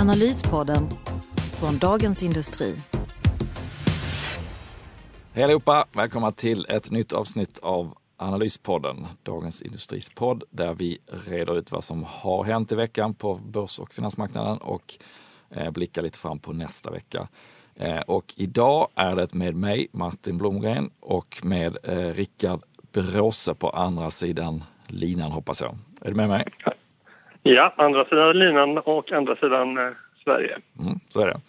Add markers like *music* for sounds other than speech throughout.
Analyspodden från Dagens Industri. Hej allihopa! Välkomna till ett nytt avsnitt av Analyspodden, Dagens Industris podd, där vi reder ut vad som har hänt i veckan på börs och finansmarknaden och eh, blickar lite fram på nästa vecka. Eh, och idag är det med mig, Martin Blomgren, och med eh, Rickard Bråse på andra sidan linan, hoppas jag. Är du med mig? Ja, andra sidan linan och andra sidan eh, Sverige. Mm, så är det.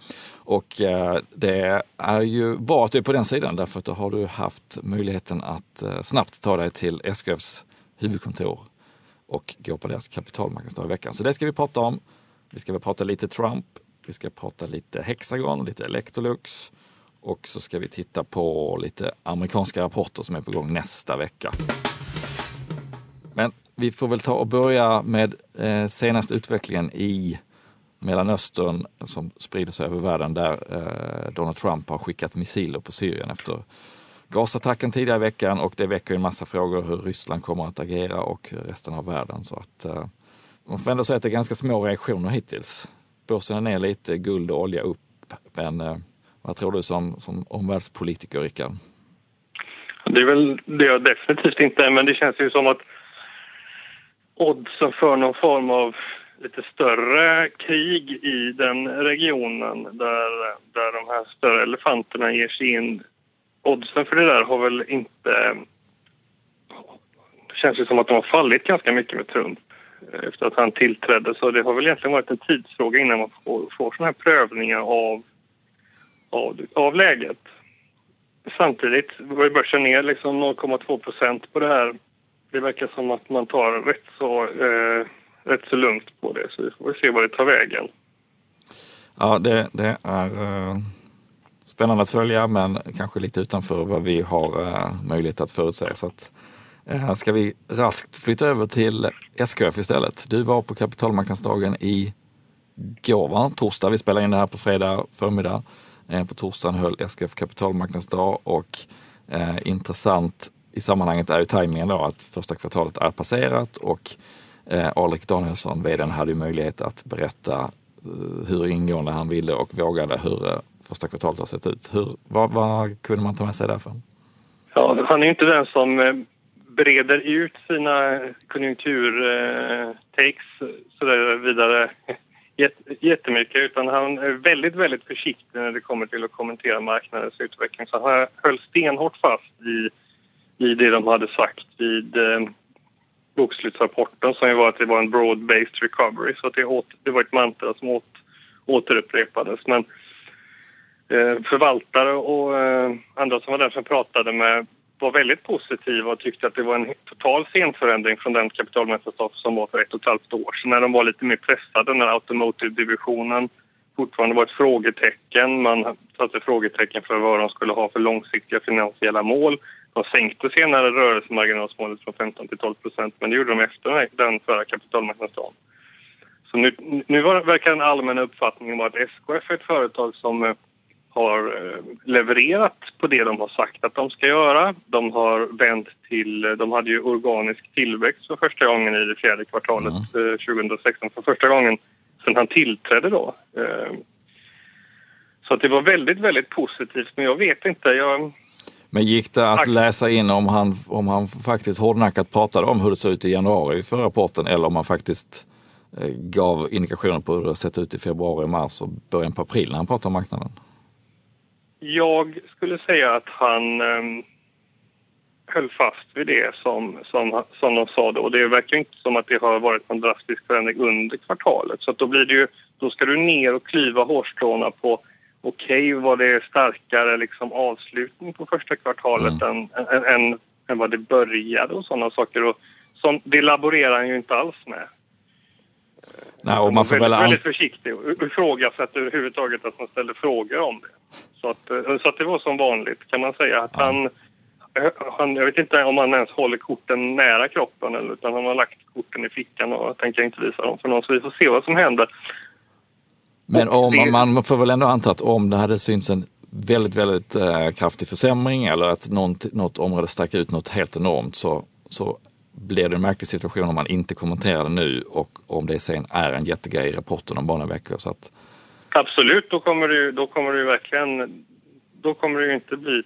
Och eh, det är ju bra att du är på den sidan därför att då har du haft möjligheten att eh, snabbt ta dig till SKFs huvudkontor och gå på deras kapitalmarknadsdag i veckan. Så det ska vi prata om. Vi ska väl prata lite Trump, vi ska prata lite Hexagon, lite Electrolux och så ska vi titta på lite amerikanska rapporter som är på gång nästa vecka. Men vi får väl ta och börja med eh, senaste utvecklingen i Mellanöstern som sprider sig över världen där eh, Donald Trump har skickat missiler på Syrien efter gasattacken tidigare i veckan och det väcker en massa frågor hur Ryssland kommer att agera och resten av världen. Så att eh, man får ändå säga att det är ganska små reaktioner hittills. Börsen är ner lite, guld och olja upp. Men eh, vad tror du som, som omvärldspolitiker, Rickard? Det är väl det jag definitivt inte men det känns ju som att oddsen för någon form av lite större krig i den regionen där, där de här större elefanterna ger sig in. Oddsen för det där har väl inte... Det känns ju som att de har fallit ganska mycket med Trump efter att han tillträdde. Så det har väl egentligen varit en tidsfråga innan man får, får såna här prövningar av, av, av läget. Samtidigt var ju börsen ner liksom 0,2 procent på det här. Det verkar som att man tar rätt så eh, rätt så lugnt på det. Så vi får se vad det tar vägen. Ja, det, det är eh, spännande att följa men kanske lite utanför vad vi har eh, möjlighet att förutsäga. Så att, eh, ska vi raskt flytta över till SKF istället. Du var på kapitalmarknadsdagen i går, va? torsdag. Vi spelar in det här på fredag förmiddag. Eh, på torsdagen höll SKF kapitalmarknadsdag och eh, intressant i sammanhanget är ju tajmingen då att första kvartalet är passerat och Eh, Alrik Danielsson, vdn, hade ju möjlighet att berätta eh, hur ingående han ville och vågade hur eh, första kvartalet har sett ut. Hur, vad, vad kunde man ta med sig därifrån? Ja, han är ju inte den som eh, breder ut sina konjunkturtakes eh, sådär vidare *laughs* jättemycket utan han är väldigt, väldigt försiktig när det kommer till att kommentera marknadens utveckling. Så han höll stenhårt fast i, i det de hade sagt vid eh, bokslutsrapporten som ju var att det var en broad-based recovery. Så att det, åter, det var ett mantra som åt, återupprepades. Men eh, förvaltare och eh, andra som var där som pratade med var väldigt positiva och tyckte att det var en total scenförändring från den kapitalmarknadsdag som var för ett och ett halvt år sedan när de var lite mer pressade när automotive-divisionen fortfarande var ett frågetecken. Man satte frågetecken för vad de skulle ha för långsiktiga finansiella mål. De sänkte senare rörelsemarginalsmålet från 15 till 12 procent men det gjorde de efter den förra kapitalmarknadsdagen. Så nu, nu verkar den allmänna uppfattningen vara att SKF är ett företag som eh, har eh, levererat på det de har sagt att de ska göra. De har vänt till... De hade ju organisk tillväxt för första gången i det fjärde kvartalet mm. 2016. För första gången sen han tillträdde då. Så att det var väldigt, väldigt positivt. Men jag vet inte. Jag, men gick det att läsa in om han, om han faktiskt hårdnackat pratade om hur det såg ut i januari förra rapporten eller om han faktiskt eh, gav indikationer på hur det sett ut i februari, mars och början på april när han pratade om marknaden? Jag skulle säga att han um, höll fast vid det som, som, som de sa då. Det verkar inte som att det har varit någon drastisk förändring under kvartalet. Så då, blir det ju, då ska du ner och klyva hårstråna på okej okay, var det starkare liksom avslutning på första kvartalet mm. än, än, än, än, vad det började och sådana saker. Och som, det laborerar han ju inte alls med. Nej, och man får väldigt, väl väldigt försiktig och ifrågasätter överhuvudtaget att man ställer frågor om det. Så att, eh, så att det var som vanligt kan man säga. Att han, eh, han, jag vet inte om han ens håller korten nära kroppen eller, utan han har lagt korten i fickan och tänker inte visa dem för någon. Så vi får se vad som händer. Men om, man får väl ändå anta att om det hade synts en väldigt, väldigt eh, kraftig försämring eller att något, något område stack ut något helt enormt så, så blir det en märklig situation om man inte kommenterar det nu och om det sen är en jättegrej i rapporten om bara några veckor. Så att, Absolut, då kommer det, ju- då kommer det verkligen... Då kommer det ju inte bli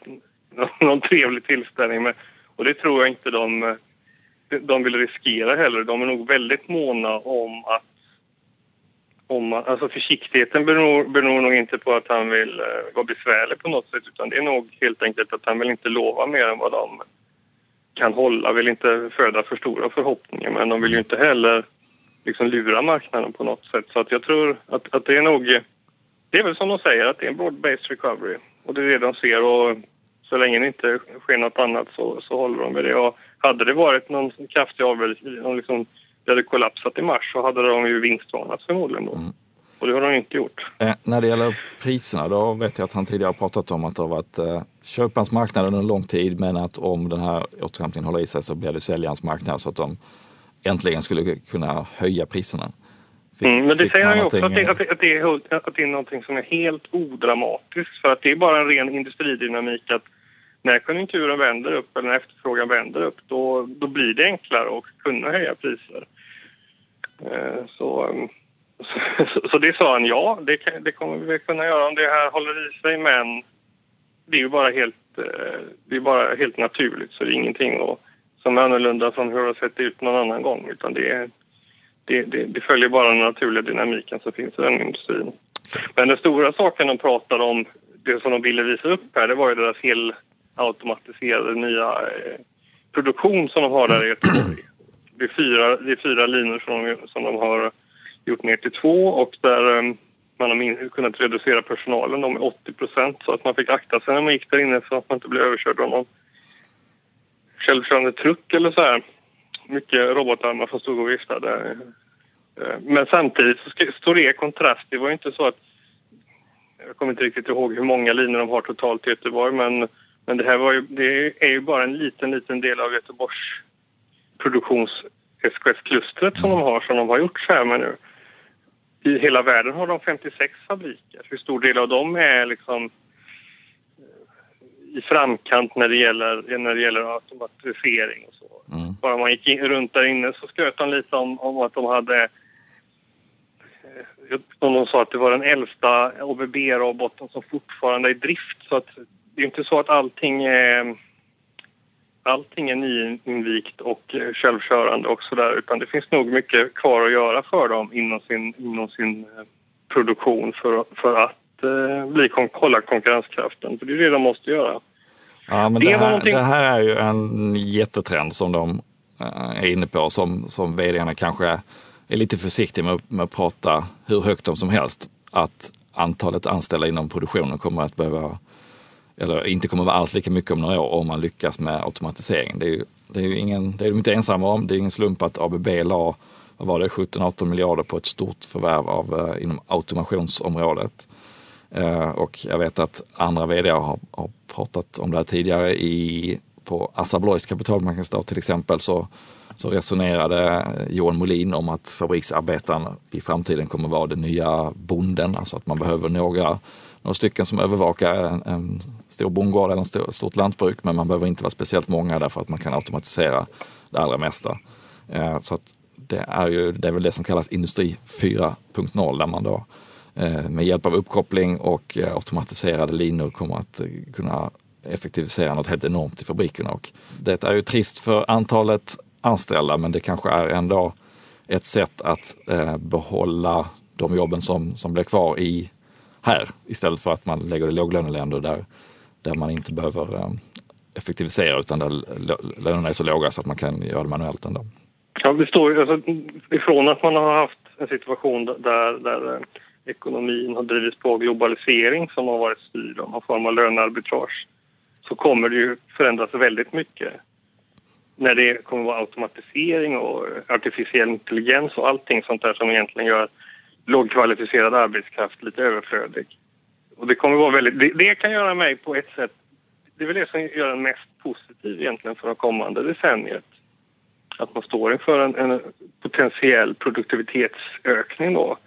någon, trevlig tillställning. Med, och det tror jag inte de, de vill riskera heller. De är nog väldigt måna om att... Om, man, alltså försiktigheten beror, beror nog inte på att han vill eh, vara besvärlig på något sätt utan det är nog helt enkelt att han vill inte lova mer än vad de kan hålla. Vill inte föda för stora förhoppningar men de vill ju inte heller liksom lura marknaden på något sätt. Så att jag tror att, att det är nog... Det är väl som de säger, att det är en broad-based recovery. Och det är det de ser och så länge det inte sker något annat så, så håller de med det. Och hade det varit någon kraftig avvägning, någon liksom, det hade kollapsat i mars så hade de ju vinstvarnat förmodligen då. Och det har de inte gjort. eh, när det gäller priserna, då vet jag att han tidigare har pratat om att det har varit eh, köparens marknad under en lång tid men att om den här återhämtningen håller i sig så blir det säljarens marknad så att de äntligen skulle kunna höja priserna. Fick- Mm, men det säger han ju också att det, att, det, att, det är, att det är någonting som är helt odramatiskt. För att det är bara en ren industridynamik att när konjunkturen vänder upp eller när efterfrågan vänder upp då, då blir det enklare att kunna höja priser. Eh, så, um, *laughs* så, så det sa han, ja, det, kan, det kommer vi kunna göra om det här håller i sig men det är ju bara helt, eh, det är bara helt naturligt så det är ingenting och, som är annorlunda från hur det har sett ut någon annan gång utan det är det, det, det följer bara den naturliga dynamiken som finns i den industrin. Men den stora saken de pratade om, det som de ville visa upp här, det var ju deras helautomatiserade nya eh, produktion som de har där i Göteborg. Det är fyra, det är fyra linor som de, som de har gjort ner till två och där ehm, man har kunnat reducera personalen med 80 procent så att man fick akta sig när man gick där inne så att man inte blev överkörd av någon självkörande truck eller så här mycket robotarmar som stod och viftade. Ehm, men samtidigt så står det i kontrast. Det var ju inte så att... Jag kommer inte riktigt ihåg hur många linor de har totalt i Göteborg men, men det här var ju, det är ju bara en liten, liten del av Göteborgs produktions SKF-klustret som de har, som de har gjort så här med nu. I hela världen har de 56 fabriker. Hur stor del av dem är liksom i framkant när det gäller, när det gäller automatisering och så. Mm. Bara man gick in, runt där inne så skröt de lite om, om att de hade... eh, Om de sa att det var den äldsta OBB-roboten som fortfarande är i drift. Så att det är inte så att allting är, allting är nyinvigt och självkörande och sådär utan det finns nog mycket kvar att göra för dem inom sin, inom sin eh, produktion för, för att eh, bli hålla konkurrenskraften. För det är det de måste göra. Ja, men Det det, här, någonting- det här är ju en jättetrend som de eh, är inne på som, som vdarna kanske är lite försiktiga med, med att prata hur högt om som helst. Att antalet anställda inom produktionen kommer att behöva, eller inte kommer vara alls lika mycket om några år om man lyckas med automatisering. Det är ju, det är ju ingen, det är de inte ensamma om. Det är ingen slump att ABB la, vad var det, 17-18 miljarder på ett stort förvärv av, eh, inom automationsområdet. Eh, Och jag vet att andra vd har, har pratat om det här tidigare. I, på Assa Abloys kapitalmarknadsdag till exempel så, så resonerade Johan Molin om att fabriksarbetaren i framtiden kommer vara den nya bonden. Alltså att man behöver några, några stycken som övervakar en, en stor bondgård eller ett stor, stort lantbruk. Men man behöver inte vara speciellt många därför att man kan automatisera det allra mesta. Eh, Så att det är ju det är väl det som kallas industri 4.0 där man då eh, med hjälp av uppkoppling och eh, automatiserade linor kommer att kunna effektivisera något helt enormt i fabrikerna. Och det är ju trist för antalet anställda men det kanske är ändå ett sätt att eh, behålla de jobben som, som blir kvar i här istället för att man lägger det i låglöneländer där, där man inte behöver eh, effektivisera utan där lönerna är så låga så att man kan göra det manuellt ändå. Ja, det står ju alltså, ifrån att man har haft en situation där, där eh, ekonomin har drivits på av globalisering som har varit styrd av någon form av lönearbitrage så kommer det ju förändras väldigt mycket när det kommer att vara automatisering och artificiell intelligens och allting sånt där som egentligen gör lågkvalificerad arbetskraft lite överflödig. Och det kommer vara väldigt, det, det, kan göra mig på ett sätt, det är väl det som gör en mest positiv egentligen för det kommande decenniet. Att man står inför en, en potentiell produktivitetsökning då.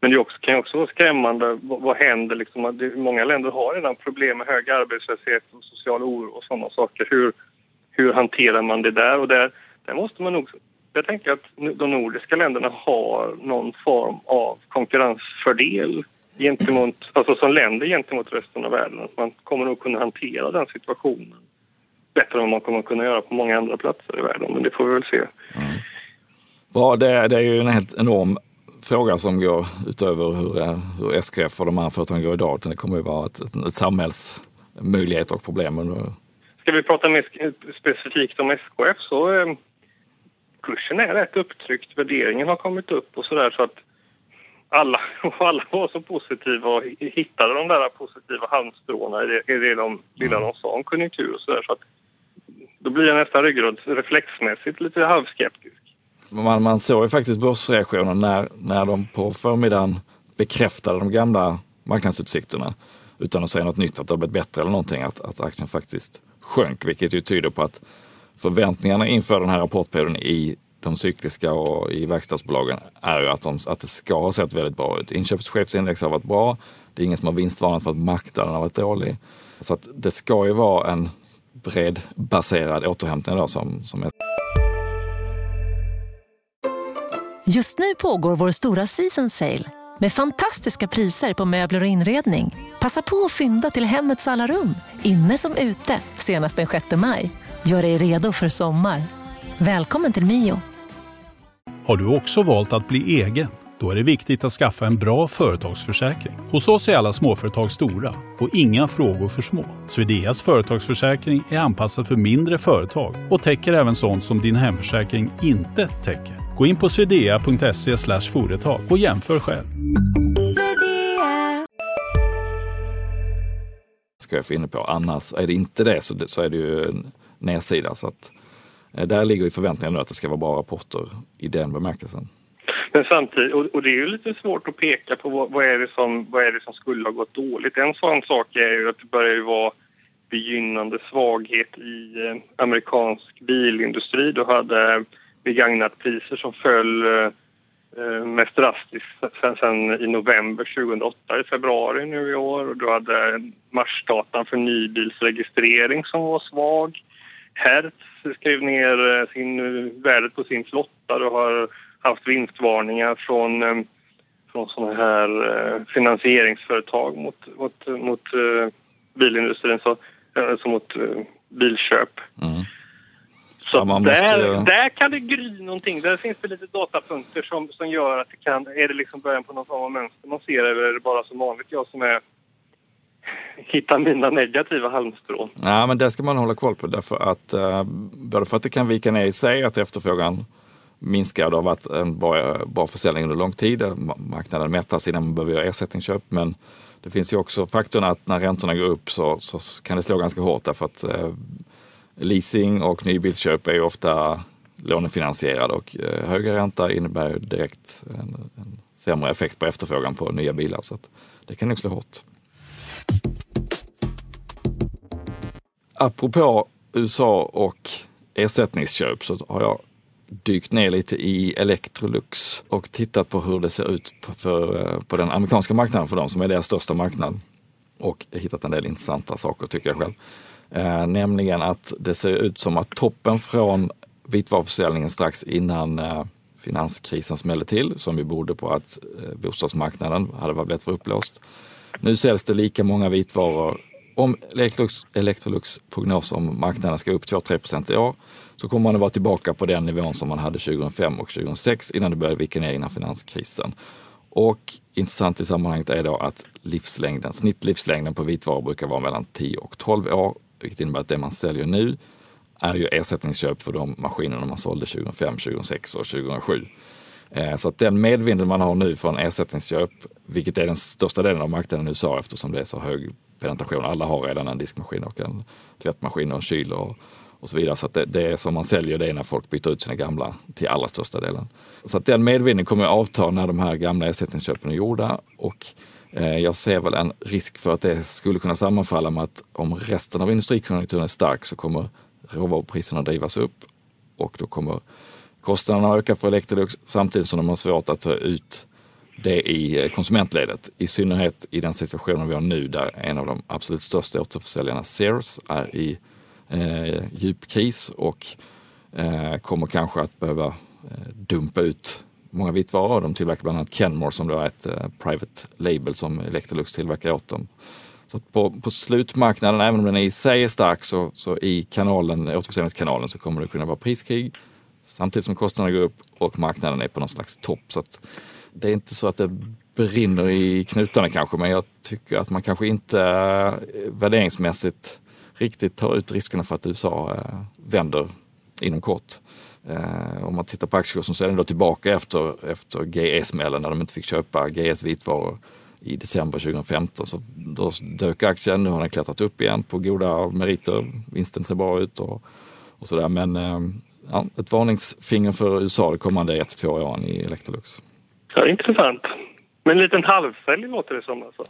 Men det också, kan också vara skrämmande. Vad, vad händer? Liksom, många länder har redan problem med hög arbetslöshet och social oro och sådana saker. Hur, hur hanterar man det där? Och där, där måste man nog... Jag tänker att de nordiska länderna har någon form av konkurrensfördel gentemot, alltså som länder gentemot resten av världen. Att man kommer nog kunna hantera den situationen bättre än vad man kommer att kunna göra på många andra platser i världen. Men det får vi väl se. Mm. Ja, det, det är ju en helt enorm fråga som går utöver hur, hur SKF och de andra företagen går idag. Det kommer ju vara ett, ett samhällsmöjlighet och problem. Ska vi prata mer specifikt om SKF så eh, kursen är rätt upptryckt. Värderingen har kommit upp och sådär så att alla, *laughs* alla var så positiva och hittade de där positiva halmstråna i det, i det de lilla de sa om konjunktur och sådär. Så att då blir jag nästan ryggrad reflexmässigt lite halvskeptisk man, man såg ju faktiskt börsreaktionen när, när de på förmiddagen bekräftade de gamla marknadsutsikterna utan att säga något nytt, att det har blivit bättre eller någonting, att, att aktien faktiskt sjönk, vilket ju tyder på att förväntningarna inför den här rapportperioden i de cykliska och i verkstadsbolagen är ju att, de, att det ska ha sett väldigt bra ut. Inköpschefsindex har varit bra. Det är ingen som har vinstvarnat för att marknaden har varit dålig. Så att det ska ju vara en bredbaserad återhämtning då som, som är Just nu pågår vår stora season sale med fantastiska priser på möbler och inredning. Passa på att fynda till hemmets alla rum, inne som ute, senast den 6 maj. Gör dig redo för sommar. Välkommen till Mio. Har du också valt att bli egen? Då är det viktigt att skaffa en bra företagsförsäkring. Hos oss är alla småföretag stora och inga frågor för små. Swedeas företagsförsäkring är anpassad för mindre företag och täcker även sånt som din hemförsäkring inte täcker. Gå in på swedea.se företag och jämför själv. Ska jag få inne på. Annars är det inte det så, så är det ju en nedsida. Så att, eh, där ligger ju förväntningarna att det ska vara bra rapporter i den bemärkelsen. Men samtidigt, och, och det är ju lite svårt att peka på vad, vad, är det som, vad är det som skulle ha gått dåligt. En sån sak är ju att det börjar ju vara begynnande svaghet i eh, amerikansk bilindustri. Då hade begagnatpriser som föll eh, eh, mest drastiskt sen, sen, i november 2008, i februari nu i år. Och du hade marsdatan för nybilsregistrering som var svag. Hertz skrev ner eh, sin, värdet på sin flotta Du har haft vinstvarningar från, från såna här finansieringsföretag mot, mot, mot bilindustrin, så, alltså mot bilköp. Mm. Så ja, måste... där, där kan det gry någonting. Där finns det lite datapunkter som, som gör att det kan... Är det liksom början på någon form av mönster man ser eller är det bara som vanligt jag som är hitta mina negativa halmstrån. Ja, men det ska man hålla koll på därför att eh, både för att det kan vika ner i sig, att efterfrågan minskar. Det har varit en bra, bra försäljning under lång tid. Marknaden mättas innan man behöver göra ersättningsköp. Men det finns ju också faktorn att när räntorna går upp så, så kan det slå ganska hårt därför att eh, leasing och nybilsköp är ju ofta lånefinansierade och eh, högre ränta innebär direkt en, en sämre effekt på efterfrågan på nya bilar. Så det kan nog slå hårt. Apropå USA och ersättningsköp så har jag dykt ner lite i Electrolux och tittat på hur det ser ut på, för, eh, på den amerikanska marknaden för dem som är deras största marknad. Och hittat en del intressanta saker tycker jag själv. Eh, nämligen att det ser ut som att toppen från vitvaruförsäljningen strax innan eh, finanskrisen smällde till, som ju berodde på att eh, bostadsmarknaden hade varit för upplåst. Nu säljs det lika många vitvaror. Om Electrolux, Electrolux prognos om marknaden ska upp 2-3 procent i år så kommer man att vara tillbaka på den nivån som man hade 2005 och 2006 innan det började vika ner innan finanskrisen. Och intressant i sammanhanget är då att livslängden, snittlivslängden på vitvaror brukar vara mellan 10 och 12 år vilket innebär att det man säljer nu är ju ersättningsköp för de maskinerna man sålde 2005, 2006 och 2007. Eh, så att den medvinden man har nu från ersättningsköp, vilket är den största delen av marknaden i USA eftersom det är så hög penetration. Alla har redan en diskmaskin och en tvättmaskin och en kyl och, och så vidare. Så det, det är som man säljer det är när folk byter ut sina gamla till allra största delen. Så att den medvinden kommer att avta när de här gamla ersättningsköpen är gjorda och Eh, jag ser väl en risk för att det skulle kunna sammanfalla med att om resten av industrikonjunkturen är stark så kommer råvarupriserna drivas upp och då kommer kostnaderna öka för Electrolux samtidigt som de har svårt att ta ut det i eh, konsumentledet. I synnerhet i den situationen vi har nu där en av de absolut största återförsäljarna, Sears, är i eh, djup kris och eh, kommer kanske att behöva eh, dumpa ut många vitvaror. De tillverkar bland annat Kenmore som då är ett eh, private label som Electrolux tillverkar åt dem. Så på, på, slutmarknaden, även om den i sig är stark, så, så i kanalen, återförsäljningskanalen så kommer det kunna vara priskrig samtidigt som kostnaderna går upp och marknaden är på någon slags topp. Så det är inte så att det brinner i knutarna kanske, men jag tycker att man kanske inte eh, värderingsmässigt riktigt tar ut riskerna för att USA eh, vänder inom kort. Eh, om man tittar på aktiekursen så är den då tillbaka efter, efter GE-smällen när de inte fick köpa GEs vitvaror i december 2015. Så då dök aktien, nu har den klättrat upp igen på goda meriter. Vinsten ser bra ut och, och sådär. Men ja, ett varningsfinger för USA de kommande ett till två åren i Electrolux. Ja, intressant. Men en liten halvsälj låter det som alltså?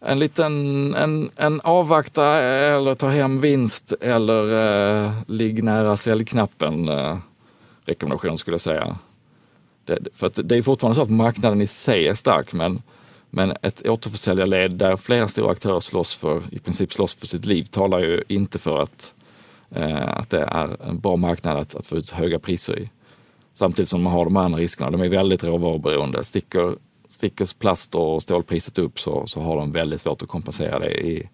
En liten en, en avvakta eller ta hem vinst eller eh, ligg nära säljknappen eh, rekommendation skulle jag säga. Det, för att det är fortfarande så att marknaden i sig är stark men, men ett återförsäljarled där flera stora aktörer slåss för, i princip slåss för sitt liv talar ju inte för att, eh, att det är en bra marknad att, att få ut höga priser i. Samtidigt som man har de andra riskerna. De är väldigt råvaruberoende. Sticker, sticker plast och stålpriset upp så, så har de väldigt svårt att kompensera det i,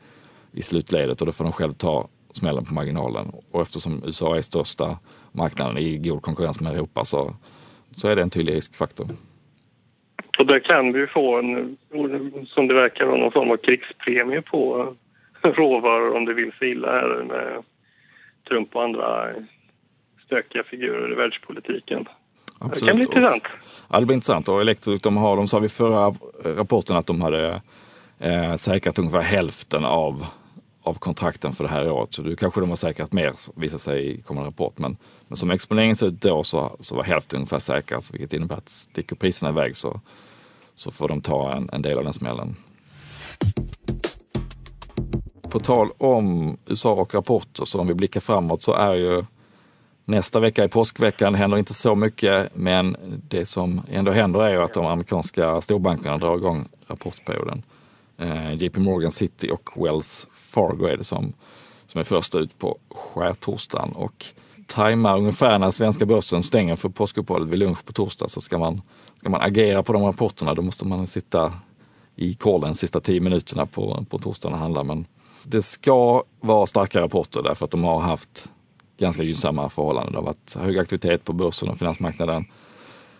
i slutledet och då får de själv ta smällen på marginalen. Och eftersom USA är största marknaden i god konkurrens med Europa så, så är det en tydlig riskfaktor. Och där kan vi få en, som det verkar någon form av krigspremie på råvaror om det vill sig illa här med Trump och andra stökiga figurer i världspolitiken. Absolut. Det kan bli intressant. Ja, det blir intressant. Och Electrolux, de har, de sa vid förra rapporten att de hade eh, säkrat ungefär hälften av, av kontrakten för det här året. Så nu kanske de har säkrat mer, visar sig i kommande rapport. Men, men som exponeringen ser ut då så, så var hälften ungefär säkrat, vilket innebär att sticker priserna iväg så, så får de ta en, en del av den smällen. På tal om USA och rapporter, så om vi blickar framåt så är ju Nästa vecka i påskveckan, händer inte så mycket, men det som ändå händer är ju att de amerikanska storbankerna drar igång rapportperioden. Eh, JP Morgan City och Wells Fargo är det som, som är först ut på skärtorsdagen och tajmar ungefär när svenska börsen stänger för påskuppehållet vid lunch på torsdag så ska man, ska man agera på de rapporterna då måste man sitta i callen sista tio minuterna på, på torsdagen och handla. Men det ska vara starka rapporter därför att de har haft ganska gynnsamma förhållanden. Det har varit hög aktivitet på börsen och finansmarknaden.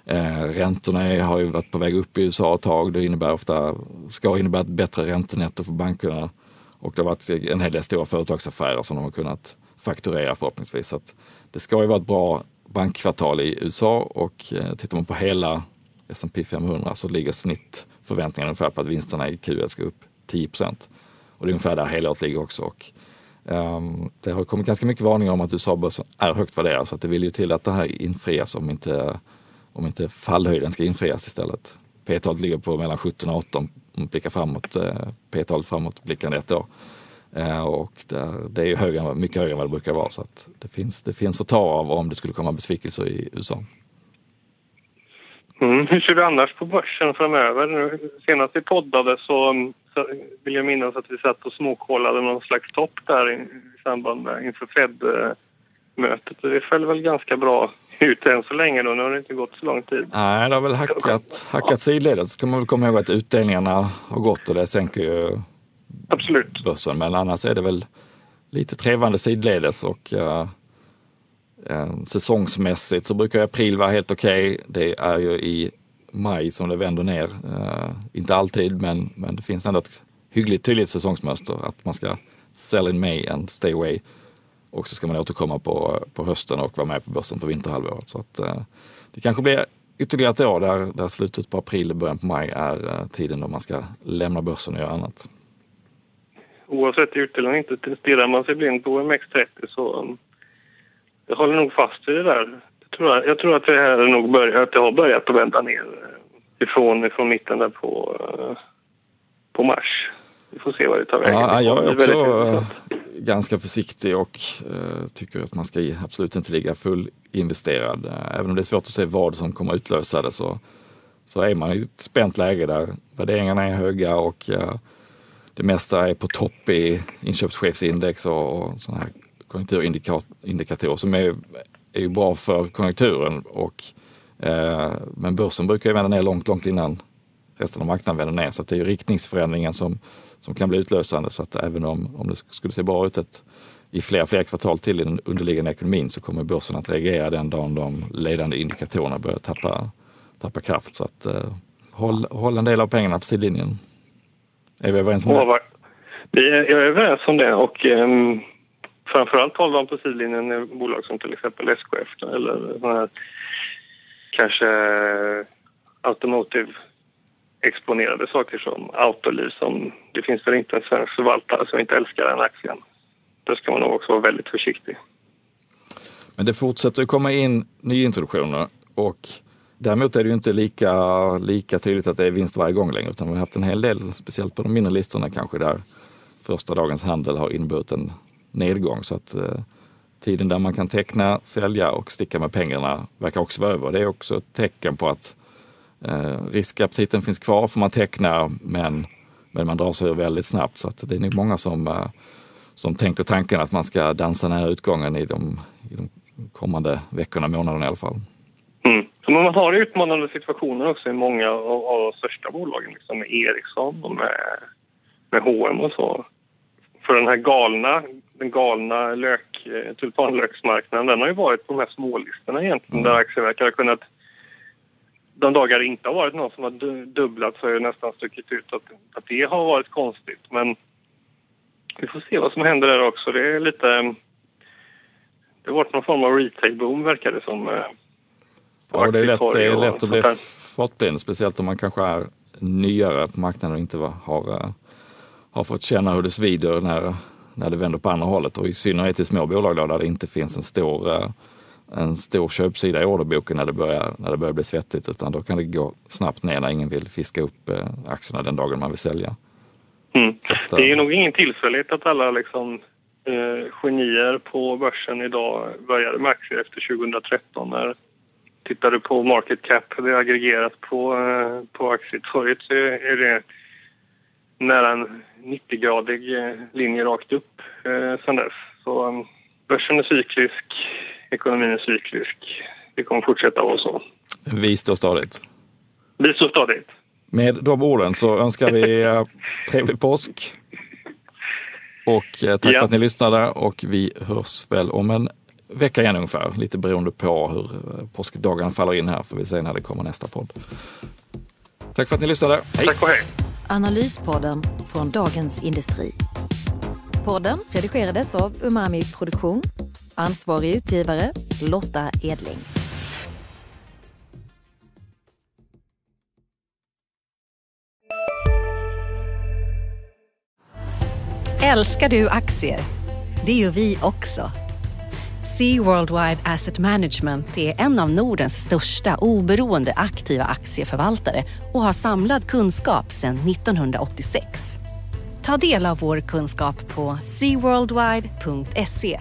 Eh, räntorna har ju varit på väg upp i USA ett tag. Det innebär ofta, ska innebära ett bättre räntenetto för bankerna. Och det har varit en hel del stora företagsaffärer som de har kunnat fakturera förhoppningsvis. Så det ska ju vara ett bra bankkvartal i USA och eh, tittar man på hela S&P 500 så ligger snittförväntningarna ungefär på att vinsterna i Q1 ska upp 10 procent. Och det är ungefär där helåret ligger också. Och Um, det har kommit ganska mycket varningar om att USA-börsen är högt värderad så att det vill ju till att det här infrias om inte, om inte fallhöjden ska infrias istället. P-talet ligger på mellan 17 och 18 om man blickar framåt, eh, P-talet framåt blickande ett år. Eh, och det, det är ju högre, mycket högre än vad det brukar vara så att det finns, det finns att ta av om det skulle komma besvikelser i USA. Mm. Hur ser du annars på börsen framöver? Senast vi poddade så, så vill jag minnas att vi satt och småkollade någon slags topp där i, i samband med inför Fed-mötet. Eh, det föll väl ganska bra ut än så länge då. Nu har det inte gått så lång tid. Nej, det har väl hackat, hackat sidledes. Så kan man väl komma ihåg att utdelningarna har gått och det sänker ju Absolut. börsen. Men annars är det väl lite trevande sidledes och uh, Eh, säsongsmässigt så brukar april vara helt okej. Okay. Det är ju i maj som det vänder ner. Eh, inte alltid, men, men det finns ändå ett hyggligt tydligt säsongsmönster att man ska sell in May and stay away. Och så ska man återkomma på, på hösten och vara med på börsen på vinterhalvåret. Så att, eh, det kanske blir ytterligare ett år där, där slutet på april och början på maj är eh, tiden då man ska lämna börsen och göra annat. Oavsett utdelning inte stirrar man sig blind på OMX30 så jag håller nog fast vid det där. Jag tror, jag tror att det här nog börjat, att det har börjat att vända ner eh, ifrån, ifrån mitten där på, på mars. Vi får se vad det tar vägen. Ja, jag är också ganska försiktig och eh, tycker att man ska absolut inte ligga fullinvesterad. Eh, även om det är svårt att se vad som kommer utlösa det så, så är man i ett spänt läge där värderingarna är höga och eh, det mesta är på topp i inköpschefsindex och, och sådana här konjunkturindikatorer som är, är ju bra för konjunkturen. Och, eh, men börsen brukar ju vända ner långt, långt innan resten av marknaden vänder ner. Så att det är ju riktningsförändringen som, som kan bli utlösande. Så att även om, om det skulle se bra ut ett, i fler fler kvartal till i den underliggande ekonomin så kommer börsen att reagera den dagen de ledande indikatorerna börjar tappa, tappa kraft. Så att eh, håll, håll en del av pengarna på sidlinjen. Är vi överens om det? Vi är, jag är överens om det och um, framförallt håller de på sidlinjen i bolag som till exempel SKF eller här, kanske eh, automotive exponerade saker som Autoliv som det finns väl inte en svensk förvaltare som inte älskar den aktien. Då ska man nog också vara väldigt försiktig. Men det fortsätter att komma in nyintroduktioner och däremot är det ju inte lika, lika tydligt att det är vinst varje gång längre utan vi har haft en hel del, speciellt på de mindre listorna kanske, där första dagens handel har inneburit en nedgång. Så att eh, tiden där man kan teckna, sälja och sticka med pengarna verkar också vara över. Det är också ett tecken på att eh, riskaptiten finns kvar för man tecknar men, men man drar sig ur väldigt snabbt. Så att det är nog många som, eh, som tänker tanken att man ska dansa nära utgången i de, i de kommande veckorna, månaderna i alla fall. Mm. Så man har utmanande situationer också i många av, av de största bolagen, liksom med Ericsson och med, med H&M och så. För den här galna, den galna lök, eh, tulpanlöksmarknaden, den har ju varit på de här smålistorna egentligen, där aktieverkare har kunnat... De dagar det inte har varit någon som har du- dubblat så har det nästan stuckit ut att, att det har varit konstigt. Men vi får se vad som händer där också. Det är lite... Det har varit någon form av retail-boom verkar det som. eh, Ja, och det är lätt, det är lätt att bli fartblind, speciellt om man kanske är nyare på marknaden och inte har, eh, har fått känna hur det svider när, när det vänder på andra hållet. Och i synnerhet i små bolag då, där det inte finns en stor, eh, en stor köpsida i orderboken när det, börjar, när det börjar bli svettigt, utan då kan det gå snabbt ner när ingen vill fiska upp eh, aktierna den dagen man vill sälja. Mm. Att, Det är eh, nog ingen tillfällighet att alla liksom, eh, genier på börsen idag började med aktier efter 2013. När tittar du på market cap, det är aggregerat på, eh, på aktietorget så är det nära en 90-gradig eh, linje rakt upp eh, sen dess. Så börsen är cyklisk, ekonomin är cyklisk. Det kommer fortsätta vara så. Vist och stadigt. Vi står stadigt. Med de orden så önskar vi eh, trevlig påsk. Och eh, tack Ja. för att ni lyssnade och vi hörs väl om en vecka igen ungefär. Lite beroende på hur eh, påskdagarna faller in här får vi se när det kommer nästa podd. Tack för att ni lyssnade. Hej! Tack och hej! Analyspodden från Dagens Industri. Podden redigerades av Umami Produktion. Ansvarig utgivare Lotta Edling. Älskar du aktier? Det gör vi också. Sea Worldwide Asset Management är en av Nordens största oberoende aktiva aktieförvaltare och har samlad kunskap sedan 1986. Ta del av vår kunskap på seaworldwide.se.